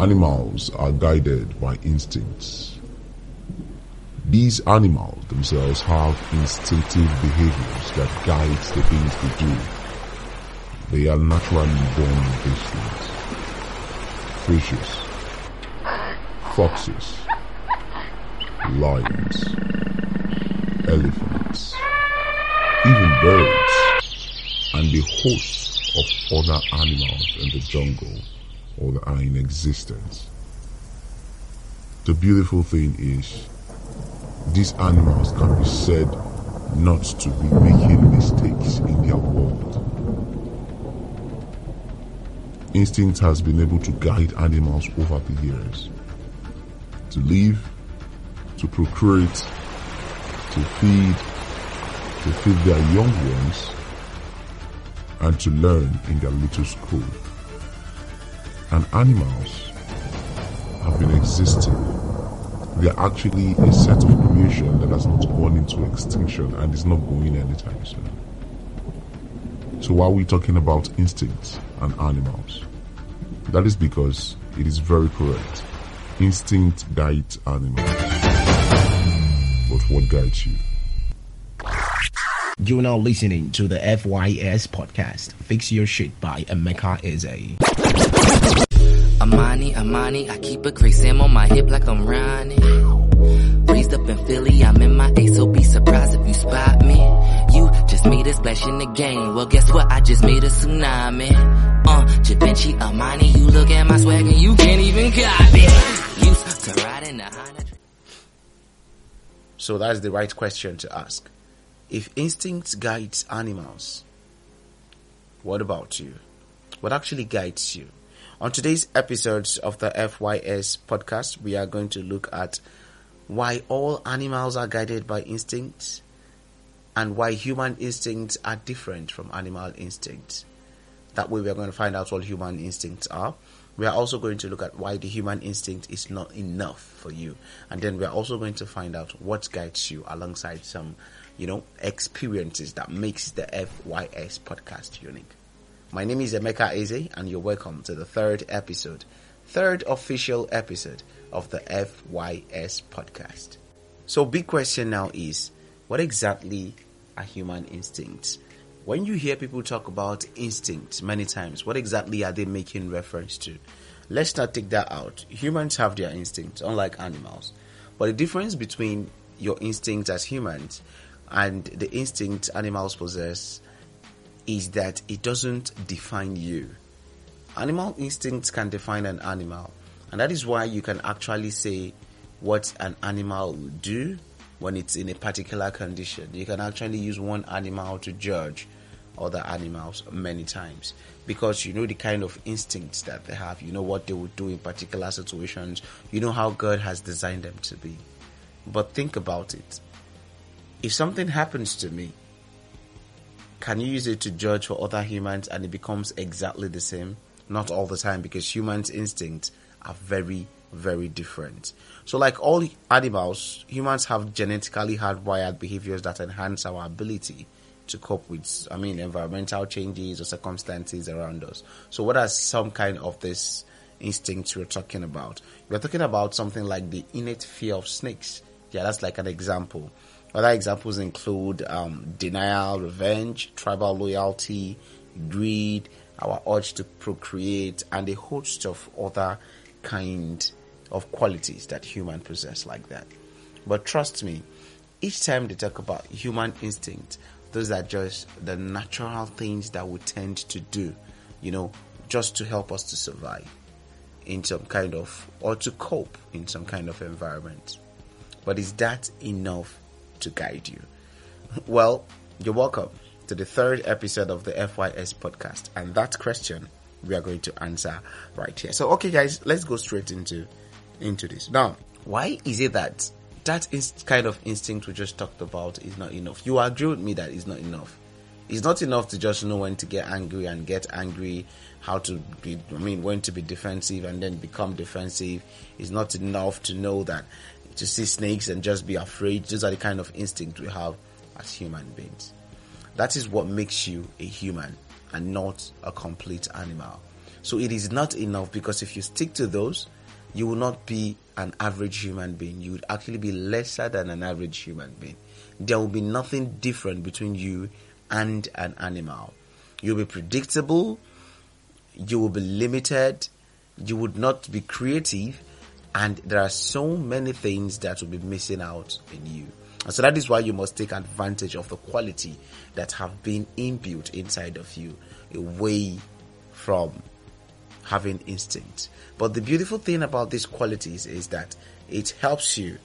Animals are guided by instincts. These animals themselves have instinctive behaviors that guide the things they do. They are naturally born these. Fishes, foxes, lions, elephants, even birds, and the hosts of other animals in the jungle or that are in existence. The beautiful thing is, these animals can be said not to be making mistakes in their world. Instinct has been able to guide animals over the years to live, to procreate, to feed, to feed their young ones, and to learn in their little school. And animals have been existing. They are actually a set of creation that has not gone into extinction and is not going anytime soon. So why are we talking about instincts and animals? That is because it is very correct. Instinct guides animals. But what guides you? You're now listening to the FYS podcast. Fix Your Shit by Emeka Eze. Amani, Amani, I keep a great Sam on my hip like I'm running. Raised up in Philly, I'm in my ace, so be surprised if you spot me. You just made a splash in the game. Well, guess what? I just made a tsunami. Uh, Javinci, Amani, you look at my swag and you can't even copy. Used to ride in the Honda. So that's the right question to ask. If instinct guides animals, what about you? What actually guides you? On today's episodes of the FYS podcast, we are going to look at why all animals are guided by instincts and why human instincts are different from animal instincts. That way, we are going to find out what human instincts are. We are also going to look at why the human instinct is not enough for you. And then we are also going to find out what guides you alongside some, you know, experiences that makes the FYS podcast unique. My name is Emeka Eze and you're welcome to the third episode, third official episode of the FYS podcast. So big question now is, what exactly are human instincts? When you hear people talk about instinct many times, what exactly are they making reference to? Let's not take that out. Humans have their instincts, unlike animals. But the difference between your instincts as humans and the instinct animals possess is that it doesn't define you. Animal instincts can define an animal, and that is why you can actually say what an animal will do when it's in a particular condition. You can actually use one animal to judge other animals many times because you know the kind of instincts that they have, you know what they would do in particular situations, you know how God has designed them to be. But think about it. If something happens to me, can you use it to judge for other humans and it becomes exactly the same? Not all the time because humans' instincts are very, very different. So, like all animals, humans have genetically hardwired behaviors that enhance our ability to cope with, I mean, environmental changes or circumstances around us. So, what are some kind of this instincts we're talking about? We're talking about something like the innate fear of snakes. Yeah, that's like an example. Other examples include um, denial, revenge, tribal loyalty, greed, our urge to procreate, and a host of other kind of qualities that human possess like that. But trust me, each time they talk about human instinct, those are just the natural things that we tend to do, you know, just to help us to survive in some kind of, or to cope in some kind of environment. But is that enough to guide you? Well, you're welcome to the third episode of the FYS podcast. And that question we are going to answer right here. So, okay, guys, let's go straight into into this. Now, why is it that that is kind of instinct we just talked about is not enough? You agree with me that it's not enough. It's not enough to just know when to get angry and get angry, how to be, I mean, when to be defensive and then become defensive. It's not enough to know that to see snakes and just be afraid. Those are the kind of instincts we have as human beings. That is what makes you a human and not a complete animal. So it is not enough because if you stick to those, you will not be an average human being. You would actually be lesser than an average human being. There will be nothing different between you and an animal. You'll be predictable, you will be limited, you would not be creative, and there are so many things that will be missing out in you. And so that is why you must take advantage of the quality that have been inbuilt inside of you away from having instinct. But the beautiful thing about these qualities is that it helps you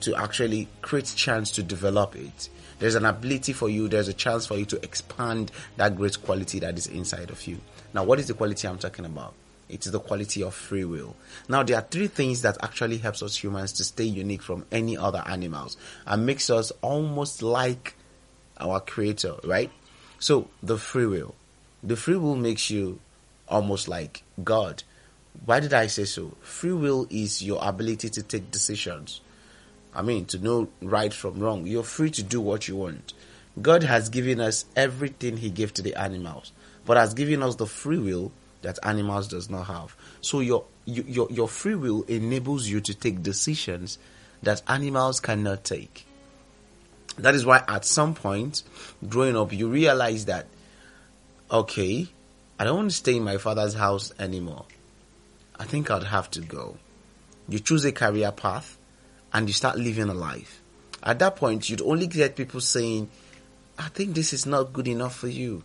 to actually create chance to develop it. There's an ability for you, there's a chance for you to expand that great quality that is inside of you. Now, what is the quality I'm talking about? It is the quality of free will. Now, there are three things that actually helps us humans to stay unique from any other animals and makes us almost like our creator, right? So, the free will. The free will makes you almost like God. Why did I say so? Free will is your ability to take decisions. I mean, to know right from wrong. You're free to do what you want. God has given us everything He gave to the animals, but has given us the free will that animals does not have. So your your your free will enables you to take decisions that animals cannot take. That is why at some point growing up you realize that okay, I don't want to stay in my father's house anymore. I think I'd have to go. You choose a career path and you start living a life. At that point, you'd only get people saying, I think this is not good enough for you.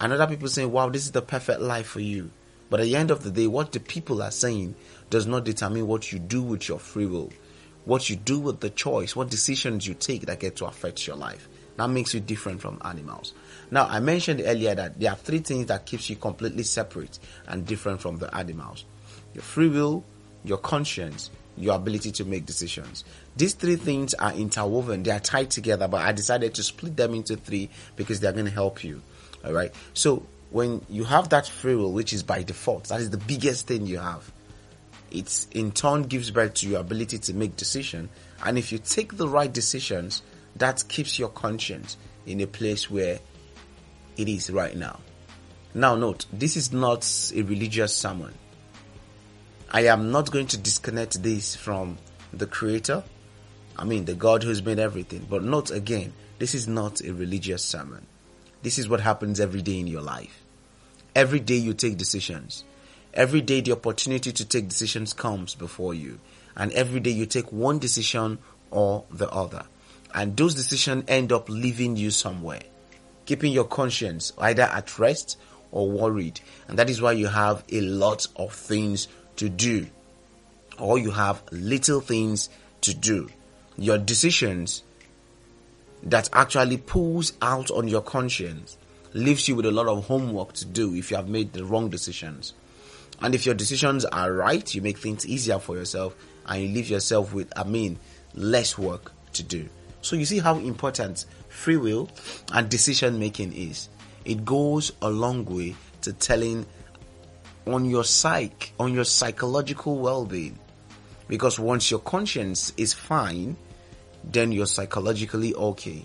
And other people saying, wow, this is the perfect life for you. But at the end of the day, what the people are saying does not determine what you do with your free will, what you do with the choice, what decisions you take that get to affect your life. That makes you different from animals. Now, I mentioned earlier that there are three things that keeps you completely separate and different from the animals. Your free will, your conscience, your ability to make decisions. These three things are interwoven, they are tied together, but I decided to split them into three because they're going to help you. All right. So when you have that free will, which is by default, that is the biggest thing you have. It in turn gives birth to your ability to make decision. And if you take the right decisions, that keeps your conscience in a place where it is right now. Now note, this is not a religious sermon. I am not going to disconnect this from the creator. I mean, the God who's made everything. But note again, this is not a religious sermon. This is what happens every day in your life. Every day you take decisions. Every day the opportunity to take decisions comes before you. And every day you take one decision or the other. And those decisions end up leaving you somewhere, keeping your conscience either at rest or worried. And that is why you have a lot of things to do, or you have little things to do. Your decisions that actually pulls out on your conscience leaves you with a lot of homework to do if you have made the wrong decisions. And if your decisions are right, you make things easier for yourself and you leave yourself with, I mean, less work to do. So you see how important free will and decision making is. It goes a long way to telling on your psyche, on your psychological well-being. Because once your conscience is fine, then you're psychologically okay.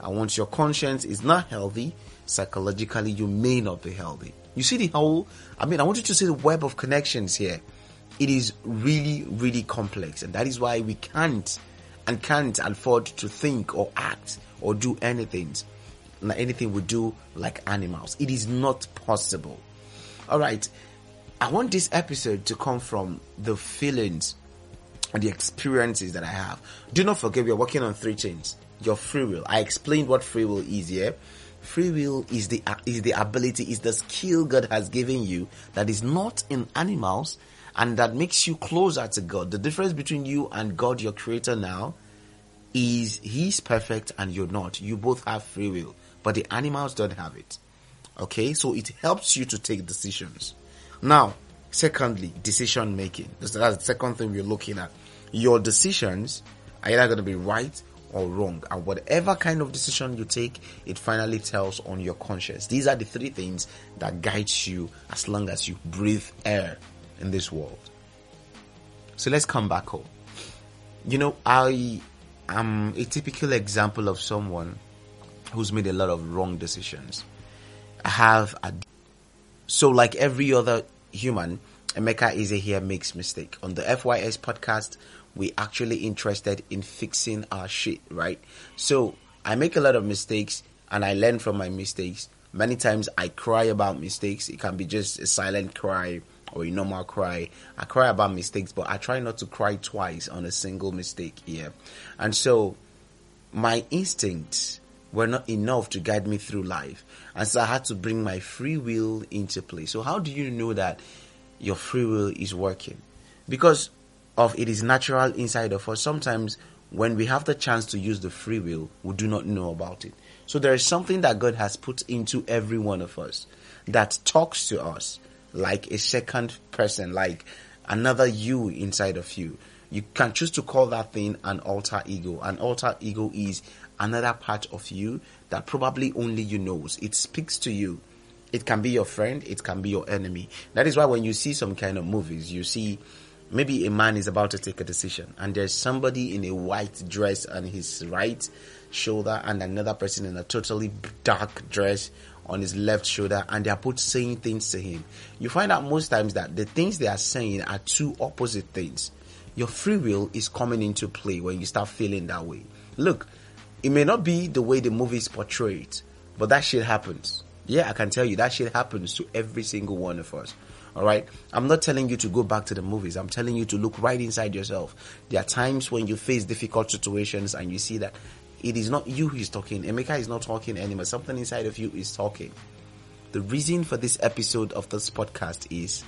And once your conscience is not healthy, psychologically you may not be healthy. You see the whole, I mean, I want you to see the web of connections here. It is really, really complex. And that is why we can't and can't afford to think or act or do anything, anything we do like animals. It is not possible. All right. I want this episode to come from the feelings and the experiences that I have. Do not forget we are working on three things. Your free will. I explained what free will is here. Free will is the is the ability, is the skill God has given you that is not in animals and that makes you closer to God. The difference between you and God, your creator now, is He's perfect and you're not. You both have free will, but the animals don't have it. Okay, so it helps you to take decisions. Now, secondly, decision making. That's the second thing we're looking at. Your decisions are either going to be right or wrong. And whatever kind of decision you take, it finally tells on your conscience. These are the three things that guides you as long as you breathe air in this world. So let's come back home. You know, I am a typical example of someone who's made a lot of wrong decisions. I have a So, like every other human, Emeka Eze here makes mistake. On the FYS podcast, we actually interested in fixing our shit, right? So, I make a lot of mistakes and I learn from my mistakes. Many times I cry about mistakes. It can be just a silent cry or a normal cry. I cry about mistakes, but I try not to cry twice on a single mistake here. And so my instincts were not enough to guide me through life. And so I had to bring my free will into play. So how do you know that your free will is working? Because of it is natural inside of us. Sometimes when we have the chance to use the free will, we do not know about it. So there is something that God has put into every one of us that talks to us like a second person, like another you inside of you. You can choose to call that thing an alter ego. An alter ego is another part of you that probably only you knows. It speaks to you. It can be your friend, it can be your enemy. That is why when you see some kind of movies, you see maybe a man is about to take a decision and there's somebody in a white dress on his right shoulder and another person in a totally dark dress on his left shoulder and they are both saying things to him. You find out most times that the things they are saying are two opposite things. Your free will is coming into play when you start feeling that way. Look, it may not be the way the movies portray it, but that shit happens. Yeah, I can tell you that shit happens to every single one of us. All right. I'm not telling you to go back to the movies. I'm telling you to look right inside yourself. There are times when you face difficult situations and you see that it is not you who is talking. Emeka is not talking anymore. Something inside of you is talking. The reason for this episode of this podcast is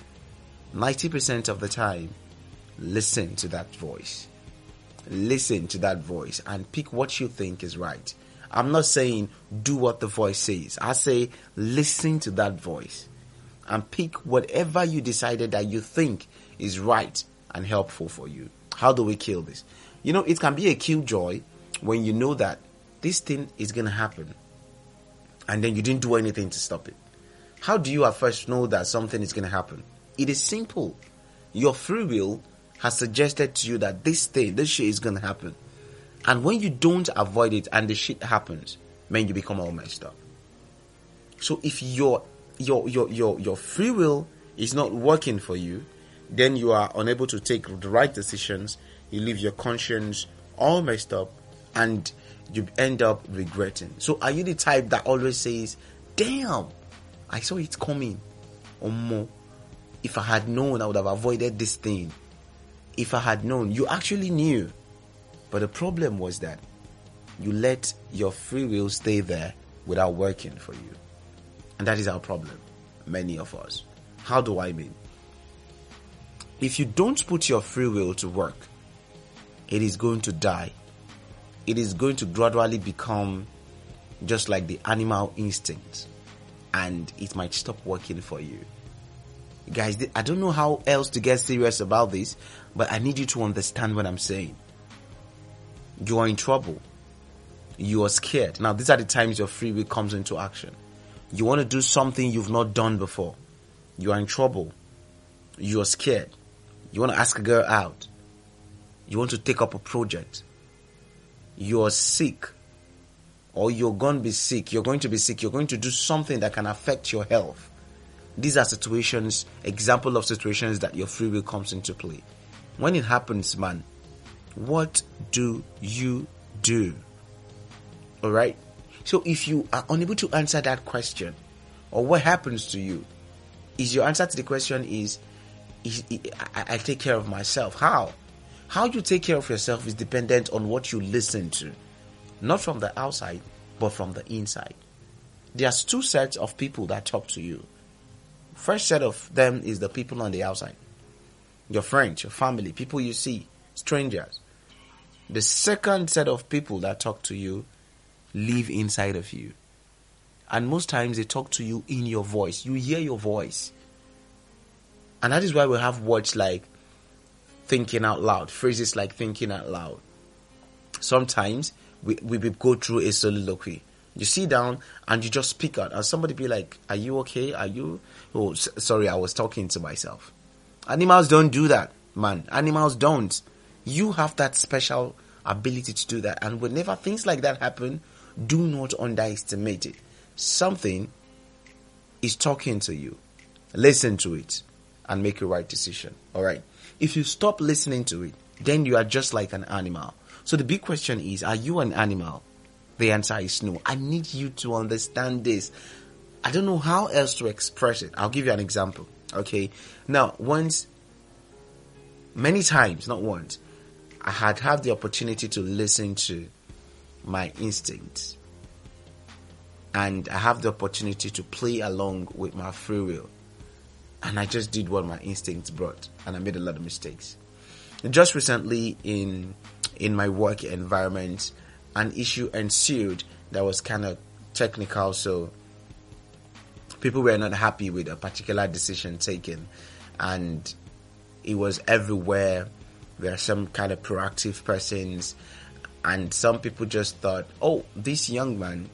90% of the time, listen to that voice. Listen to that voice and pick what you think is right. I'm not saying do what the voice says. I say listen to that voice and pick whatever you decided that you think is right and helpful for you. How do we kill this? You know, it can be a killjoy when you know that this thing is going to happen and then you didn't do anything to stop it. How do you at first know that something is going to happen? It is simple. Your free will has suggested to you that this thing, this shit is to happen. And when you don't avoid it and the shit happens, man, you become all messed up. So if your your your your your free will is not working for you, then you are unable to take the right decisions. You leave your conscience all messed up, and you end up regretting. So are you the type that always says, "Damn, I saw it coming," or more? If I had known, I would have avoided this thing. If I had known, you actually knew. But the problem was that you let your free will stay there without working for you. And that is our problem, many of us. How do I mean? If you don't put your free will to work, it is going to die. It is going to gradually become just like the animal instinct and it might stop working for you. Guys, I don't know how else to get serious about this, but I need you to understand what I'm saying. You are in trouble. You are scared. Now, these are the times your free will comes into action. You want to do something you've not done before. You are in trouble. You are scared. You want to ask a girl out. You want to take up a project. You are sick. Or you're going to be sick. You're going to be sick. You're going to do something that can affect your health. These are situations, example of situations that your free will comes into play. When it happens, man, what do you do? Alright? So if you are unable to answer that question, or what happens to you, is your answer to the question is, is I, I take care of myself. How? How you take care of yourself is dependent on what you listen to. Not from the outside, but from the inside. There's two sets of people that talk to you. First set of them is the people on the outside. Your friends, your family, people you see, strangers. The second set of people that talk to you live inside of you. And most times they talk to you in your voice. You hear your voice. And that is why we have words like thinking out loud, phrases like thinking out loud. Sometimes we, we go through a soliloquy. You sit down and you just speak out, and somebody be like, Are you okay? Are you? Oh, s- sorry, I was talking to myself. Animals don't do that, man. Animals don't. You have that special ability to do that. And whenever things like that happen, do not underestimate it. Something is talking to you. Listen to it and make a right decision. All right. If you stop listening to it, then you are just like an animal. So the big question is, are you an animal? The answer is no. I need you to understand this. I don't know how else to express it. I'll give you an example. Okay. Now, once, many times, not once, I had had the opportunity to listen to my instincts. And I have the opportunity to play along with my free will. And I just did what my instincts brought. And I made a lot of mistakes. Just recently in in my work environment, an issue ensued that was kind of technical, so people were not happy with a particular decision taken, and it was everywhere. There are some kind of proactive persons, and some people just thought, "Oh, this young man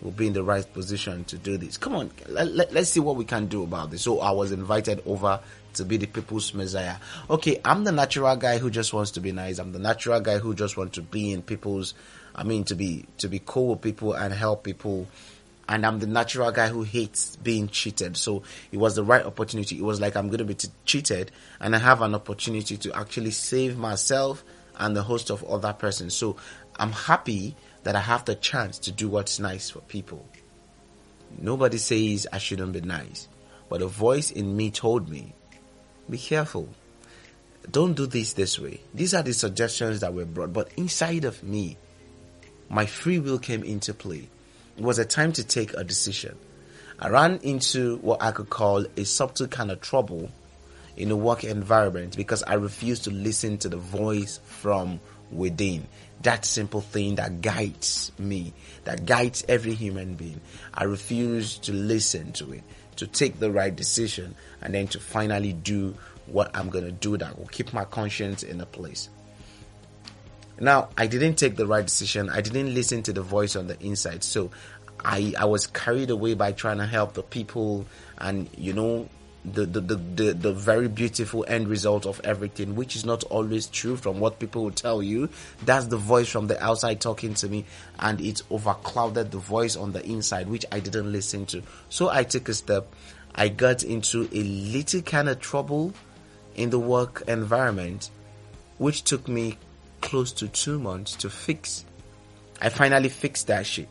will be in the right position to do this. Come on, let, let's see what we can do about this." So I was invited over to be the people's messiah. Okay, I'm the natural guy who just wants to be nice. I'm the natural guy who just wants to be in people's I mean to be to be cool with people and help people. And I'm the natural guy who hates being cheated. So it was the right opportunity. It was like I'm going to be t- cheated and I have an opportunity to actually save myself and the host of other persons. So I'm happy that I have the chance to do what's nice for people. Nobody says I shouldn't be nice, but a voice in me told me be careful. Don't do this this way. These are the suggestions that were brought, but inside of me, my free will came into play. It was a time to take a decision. I ran into what I could call a subtle kind of trouble in a work environment because I refused to listen to the voice from within. That simple thing that guides me, that guides every human being. I refused to listen to it to take the right decision and then to finally do what I'm going to do that will keep my conscience in a place. Now, I didn't take the right decision. I didn't listen to the voice on the inside. So I, I was carried away by trying to help the people and, you know, the, the, the, the, the very beautiful end result of everything, which is not always true from what people will tell you. That's the voice from the outside talking to me, and it overclouded the voice on the inside, which I didn't listen to. So I took a step. I got into a little kind of trouble in the work environment, which took me close to two months to fix. I finally fixed that shit.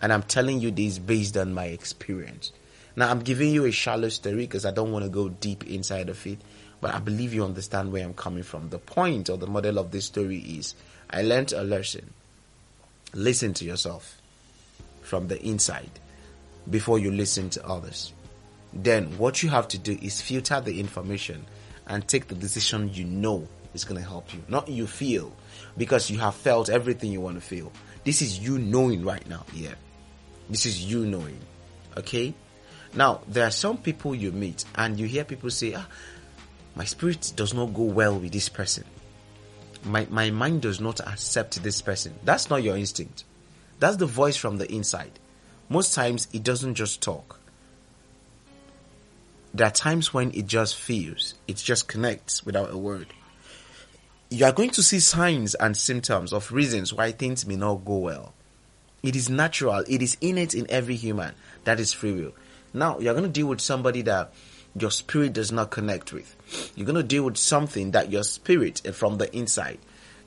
And I'm telling you this based on my experience. Now I'm giving you a shallow story because I don't want to go deep inside of it, but I believe you understand where I'm coming from. The point or the model of this story is I learned a lesson. Listen to yourself from the inside before you listen to others. Then what you have to do is filter the information and take the decision you know is going to help you, not you feel because you have felt everything you want to feel. This is you knowing right now. Yeah. This is you knowing. Okay? Now, there are some people you meet and you hear people say, ah, my spirit does not go well with this person. My, my mind does not accept this person. That's not your instinct. That's the voice from the inside. Most times it doesn't just talk. There are times when it just feels, it just connects without a word. You are going to see signs and symptoms of reasons why things may not go well. It is natural, it is innate in every human. That is free will. Now, you're going to deal with somebody that your spirit does not connect with. You're going to deal with something that your spirit eh, from the inside,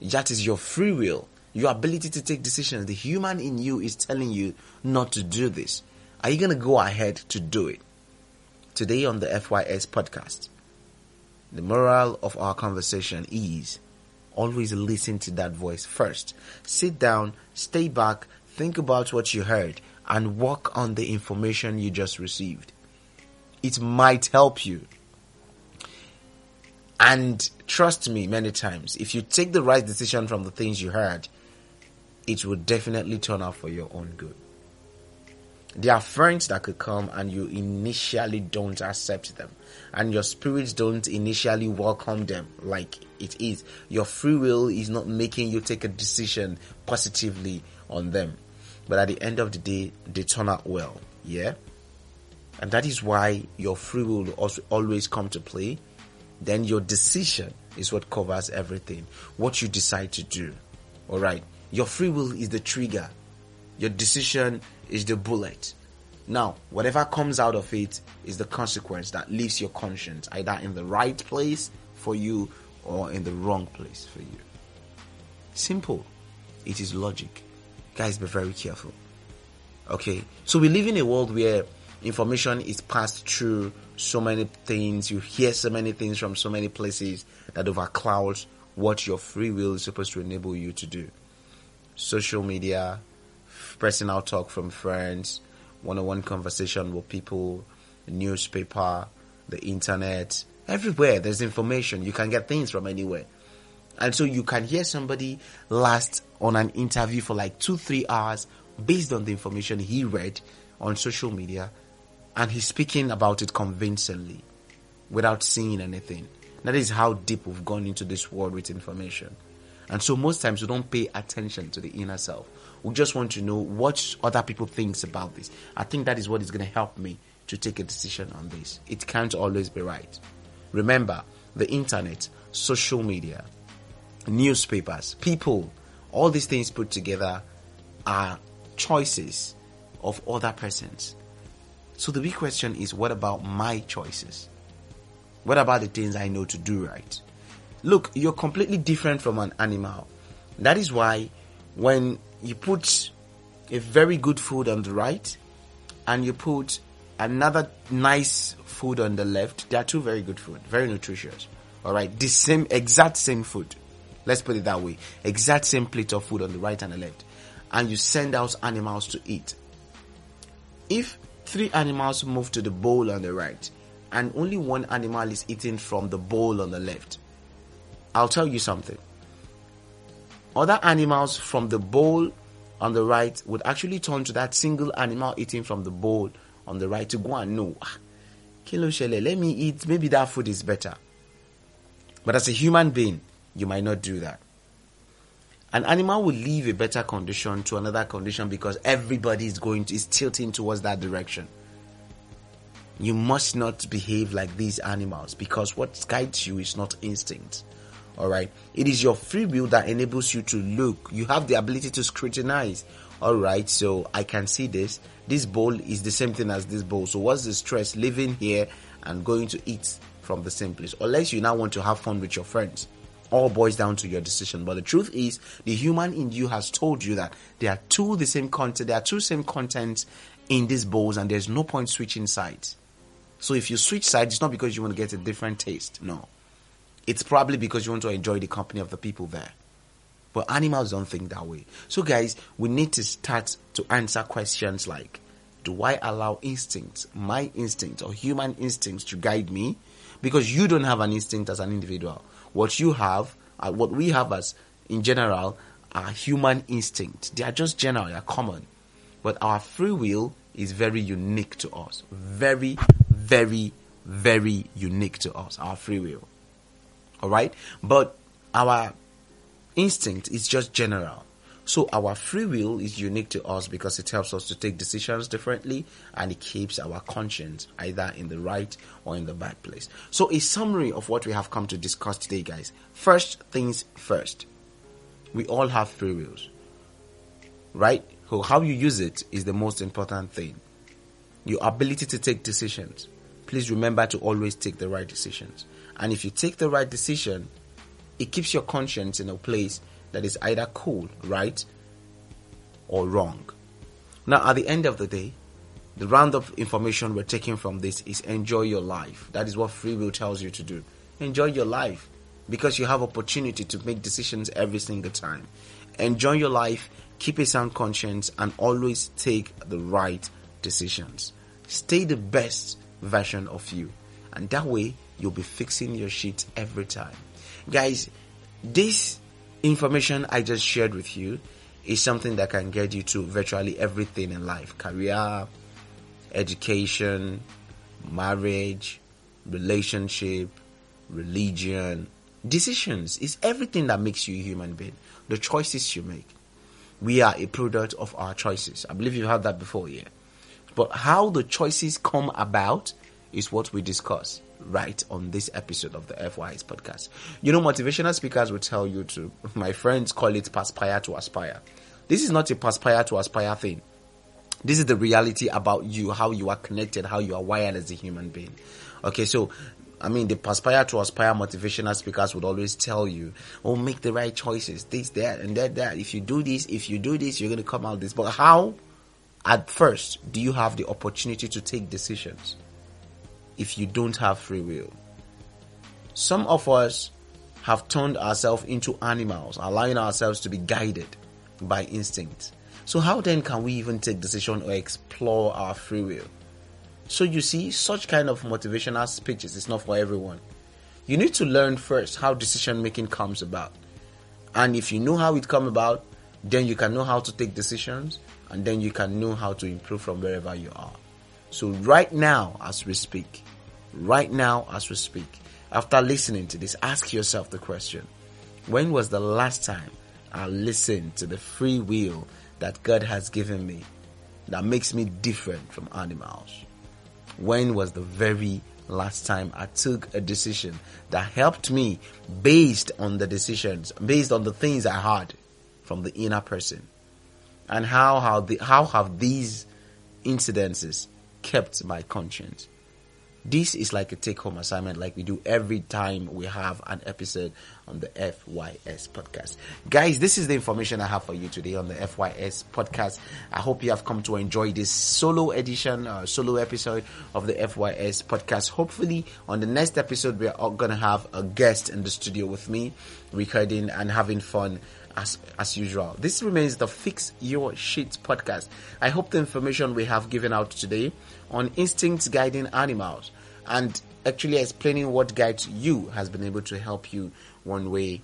that is your free will, your ability to take decisions. The human in you is telling you not to do this. Are you going to go ahead to do it? Today on the FYS podcast, the moral of our conversation is always listen to that voice first. Sit down, stay back, think about what you heard, and work on the information you just received. It might help you. And trust me, many times, if you take the right decision from the things you heard, it will definitely turn out for your own good. There are friends that could come and you initially don't accept them, and your spirits don't initially welcome them like it is. Your free will is not making you take a decision positively on them but at the end of the day, they turn out well. Yeah? And that is why your free will also always come to play. Then your decision is what covers everything. What you decide to do. Alright? Your free will is the trigger. Your decision is the bullet. Now, whatever comes out of it is the consequence that leaves your conscience either in the right place for you or in the wrong place for you. Simple. It is logic. Guys, be very careful. Okay? So we live in a world where information is passed through so many things, you hear so many things from so many places that overclouds what your free will is supposed to enable you to do. Social media, personal talk from friends, one-on-one conversation with people, newspaper, the internet, everywhere there's information. You can get things from anywhere. And so you can hear somebody last on an interview for like two, three hours based on the information he read on social media and he's speaking about it convincingly without seeing anything. That is how deep we've gone into this world with information. And so most times we don't pay attention to the inner self. We just want to know what other people thinks about this. I think that is what is going to help me to take a decision on this. It can't always be right. Remember, the internet, social media, newspapers, people, all these things put together are choices of other persons. So the big question is what about my choices? What about the things I know to do right? Look, you're completely different from an animal. That is why when you put a very good food on the right and you put another nice food on the left, they are two very good food, very nutritious. All right, the same exact same food. Let's put it that way. Exact same plate of food on the right and the left. And you send out animals to eat. If three animals move to the bowl on the right and only one animal is eating from the bowl on the left, I'll tell you something. Other animals from the bowl on the right would actually turn to that single animal eating from the bowl on the right to go and know, ah, Kilo Shele, let me eat, maybe that food is better. But as a human being, you might not do that. An animal will leave a better condition to another condition because everybody is going to, is tilting towards that direction. You must not behave like these animals because what guides you is not instinct. All right. It is your free will that enables you to look. You have the ability to scrutinize. All right. So I can see this. This bowl is the same thing as this bowl. So what's the stress living here and going to eat from the same place? Unless you now want to have fun with your friends. All boils down to your decision. But the truth is, the human in you has told you that there are two the same content. There are two same contents in these bowls, and there's no point switching sides. So if you switch sides, it's not because you want to get a different taste. No. It's probably because you want to enjoy the company of the people there. But animals don't think that way. So, guys, we need to start to answer questions like Do I allow instincts, my instincts or human instincts, to guide me? Because you don't have an instinct as an individual. What you have, uh, what we have as in general, are human instincts. They are just general, they are common. But our free will is very unique to us. Very, very, very unique to us. Our free will. All right. But our instinct is just general. So our free will is unique to us because it helps us to take decisions differently and it keeps our conscience either in the right or in the bad place. So a summary of what we have come to discuss today, guys. First things first. We all have free wills. Right? So how you use it is the most important thing. Your ability to take decisions. Please remember to always take the right decisions. And if you take the right decision, it keeps your conscience in a place that is either cool, right, or wrong. Now, at the end of the day, the round of information we're taking from this is enjoy your life. That is what free will tells you to do. Enjoy your life because you have opportunity to make decisions every single time. Enjoy your life, keep a sound conscience, and always take the right decisions. Stay the best version of you, and that way you'll be fixing your sheets every time. Guys, this information I just shared with you is something that can get you to virtually everything in life career, education, marriage, relationship, religion, decisions. It's everything that makes you a human being. The choices you make. We are a product of our choices. I believe you've heard that before, yeah. But how the choices come about is what we discuss right on this episode of the FYS podcast. You know, motivational speakers will tell you to, my friends call it perspire to aspire. This is not a perspire to aspire thing. This is the reality about you, how you are connected, how you are wired as a human being. Okay, so I mean, the Perspire to Aspire motivational speakers would always tell you, oh, make the right choices, this, that, and that, that. If you do this, if you do this, you're going to come out this. But how, at first, do you have the opportunity to take decisions if you don't have free will? Some of us have turned ourselves into animals, allowing ourselves to be guided by instinct. So how then can we even take decision or explore our free will? So you see, such kind of motivational speeches is not for everyone. You need to learn first how decision making comes about. And if you know how it comes about, then you can know how to take decisions and then you can know how to improve from wherever you are. So right now as we speak, right now as we speak, after listening to this, ask yourself the question, when was the last time I listened to the free will that God has given me that makes me different from animals? when was the very last time I took a decision that helped me based on the decisions, based on the things I heard from the inner person? And how, how, the, how have these incidences kept my conscience? This is like a take home assignment, like we do every time we have an episode on the FYS podcast. Guys, this is the information I have for you today on the FYS podcast. I hope you have come to enjoy this solo edition, uh, solo episode of the FYS podcast. Hopefully, on the next episode, we are all going to have a guest in the studio with me, recording and having fun as as usual. This remains the Fix Your Shit podcast. I hope the information we have given out today on instincts guiding animals and actually explaining what guides you has been able to help you one way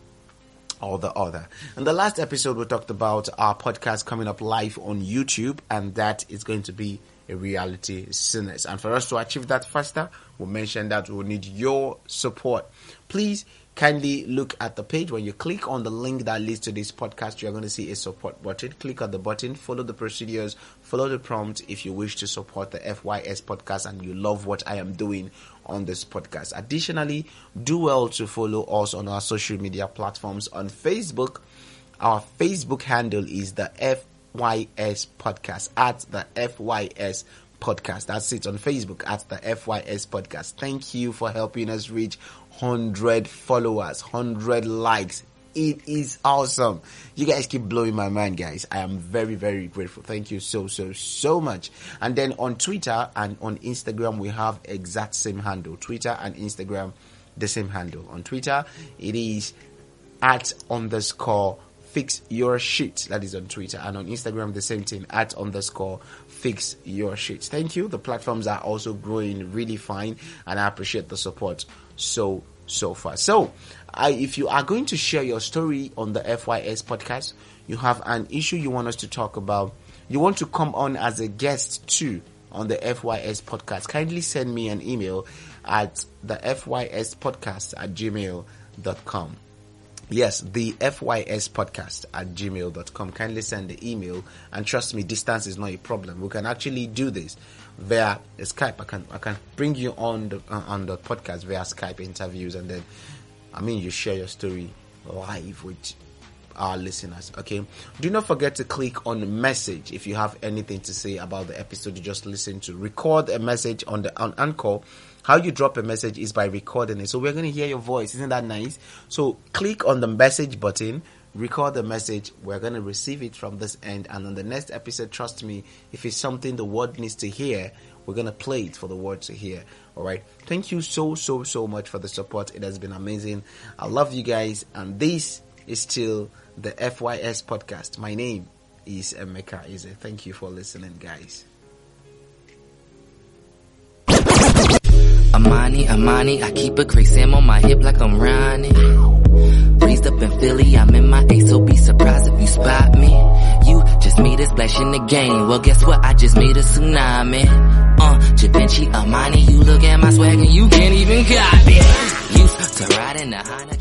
or the other. In the last episode, we talked about our podcast coming up live on YouTube, and that is going to be a reality soonest. And for us to achieve that faster, we mentioned that we will need your support. Please kindly look at the page. When you click on the link that leads to this podcast, you're going to see a support button. Click on the button, follow the procedures, follow the prompt if you wish to support the FYS podcast and you love what I am doing on this podcast. Additionally, do well to follow us on our social media platforms on Facebook. Our Facebook handle is the FYS podcast at the FYS podcast. That's it on Facebook at the FYS podcast. Thank you for helping us reach 100 followers, 100 likes. It is awesome. You guys keep blowing my mind, guys. I am very, very grateful. Thank you so, so, so much. And then on Twitter and on Instagram, we have exact same handle. Twitter and Instagram, the same handle. On Twitter, it is at underscore fix your shit. That is on Twitter and on Instagram, the same thing at underscore fix your shit. Thank you. The platforms are also growing really fine and I appreciate the support so, so far. So, I, if you are going to share your story on the FYS podcast, you have an issue you want us to talk about, you want to come on as a guest too on the FYS podcast, kindly send me an email at the FYS podcast at gmail.com. Yes, the FYS podcast at gmail.com. Kindly send the email and trust me, distance is not a problem. We can actually do this via Skype. I can, I can bring you on the, uh, on the podcast via Skype interviews and then, I mean, you share your story live with our listeners. Okay. Do not forget to click on message if you have anything to say about the episode you just listened to. Record a message on the on Anchor how you drop a message is by recording it. So we're going to hear your voice. Isn't that nice? So click on the message button, record the message. We're going to receive it from this end. And on the next episode, trust me, if it's something the world needs to hear, we're going to play it for the world to hear. All right. Thank you so, so, so much for the support. It has been amazing. I love you guys. And this is still the FYS podcast. My name is Emeka Eze. Thank you for listening, guys. Amani, Amani, I keep a crazy Sam on my hip like I'm Ronnie. Raised up in Philly, I'm in my ace, so be surprised if you spot me. You just made a splash in the game. Well, guess what? I just made a tsunami. Uh, Javinci, Amani, you look at my swag and you can't even copy. Used to ride in the Honda.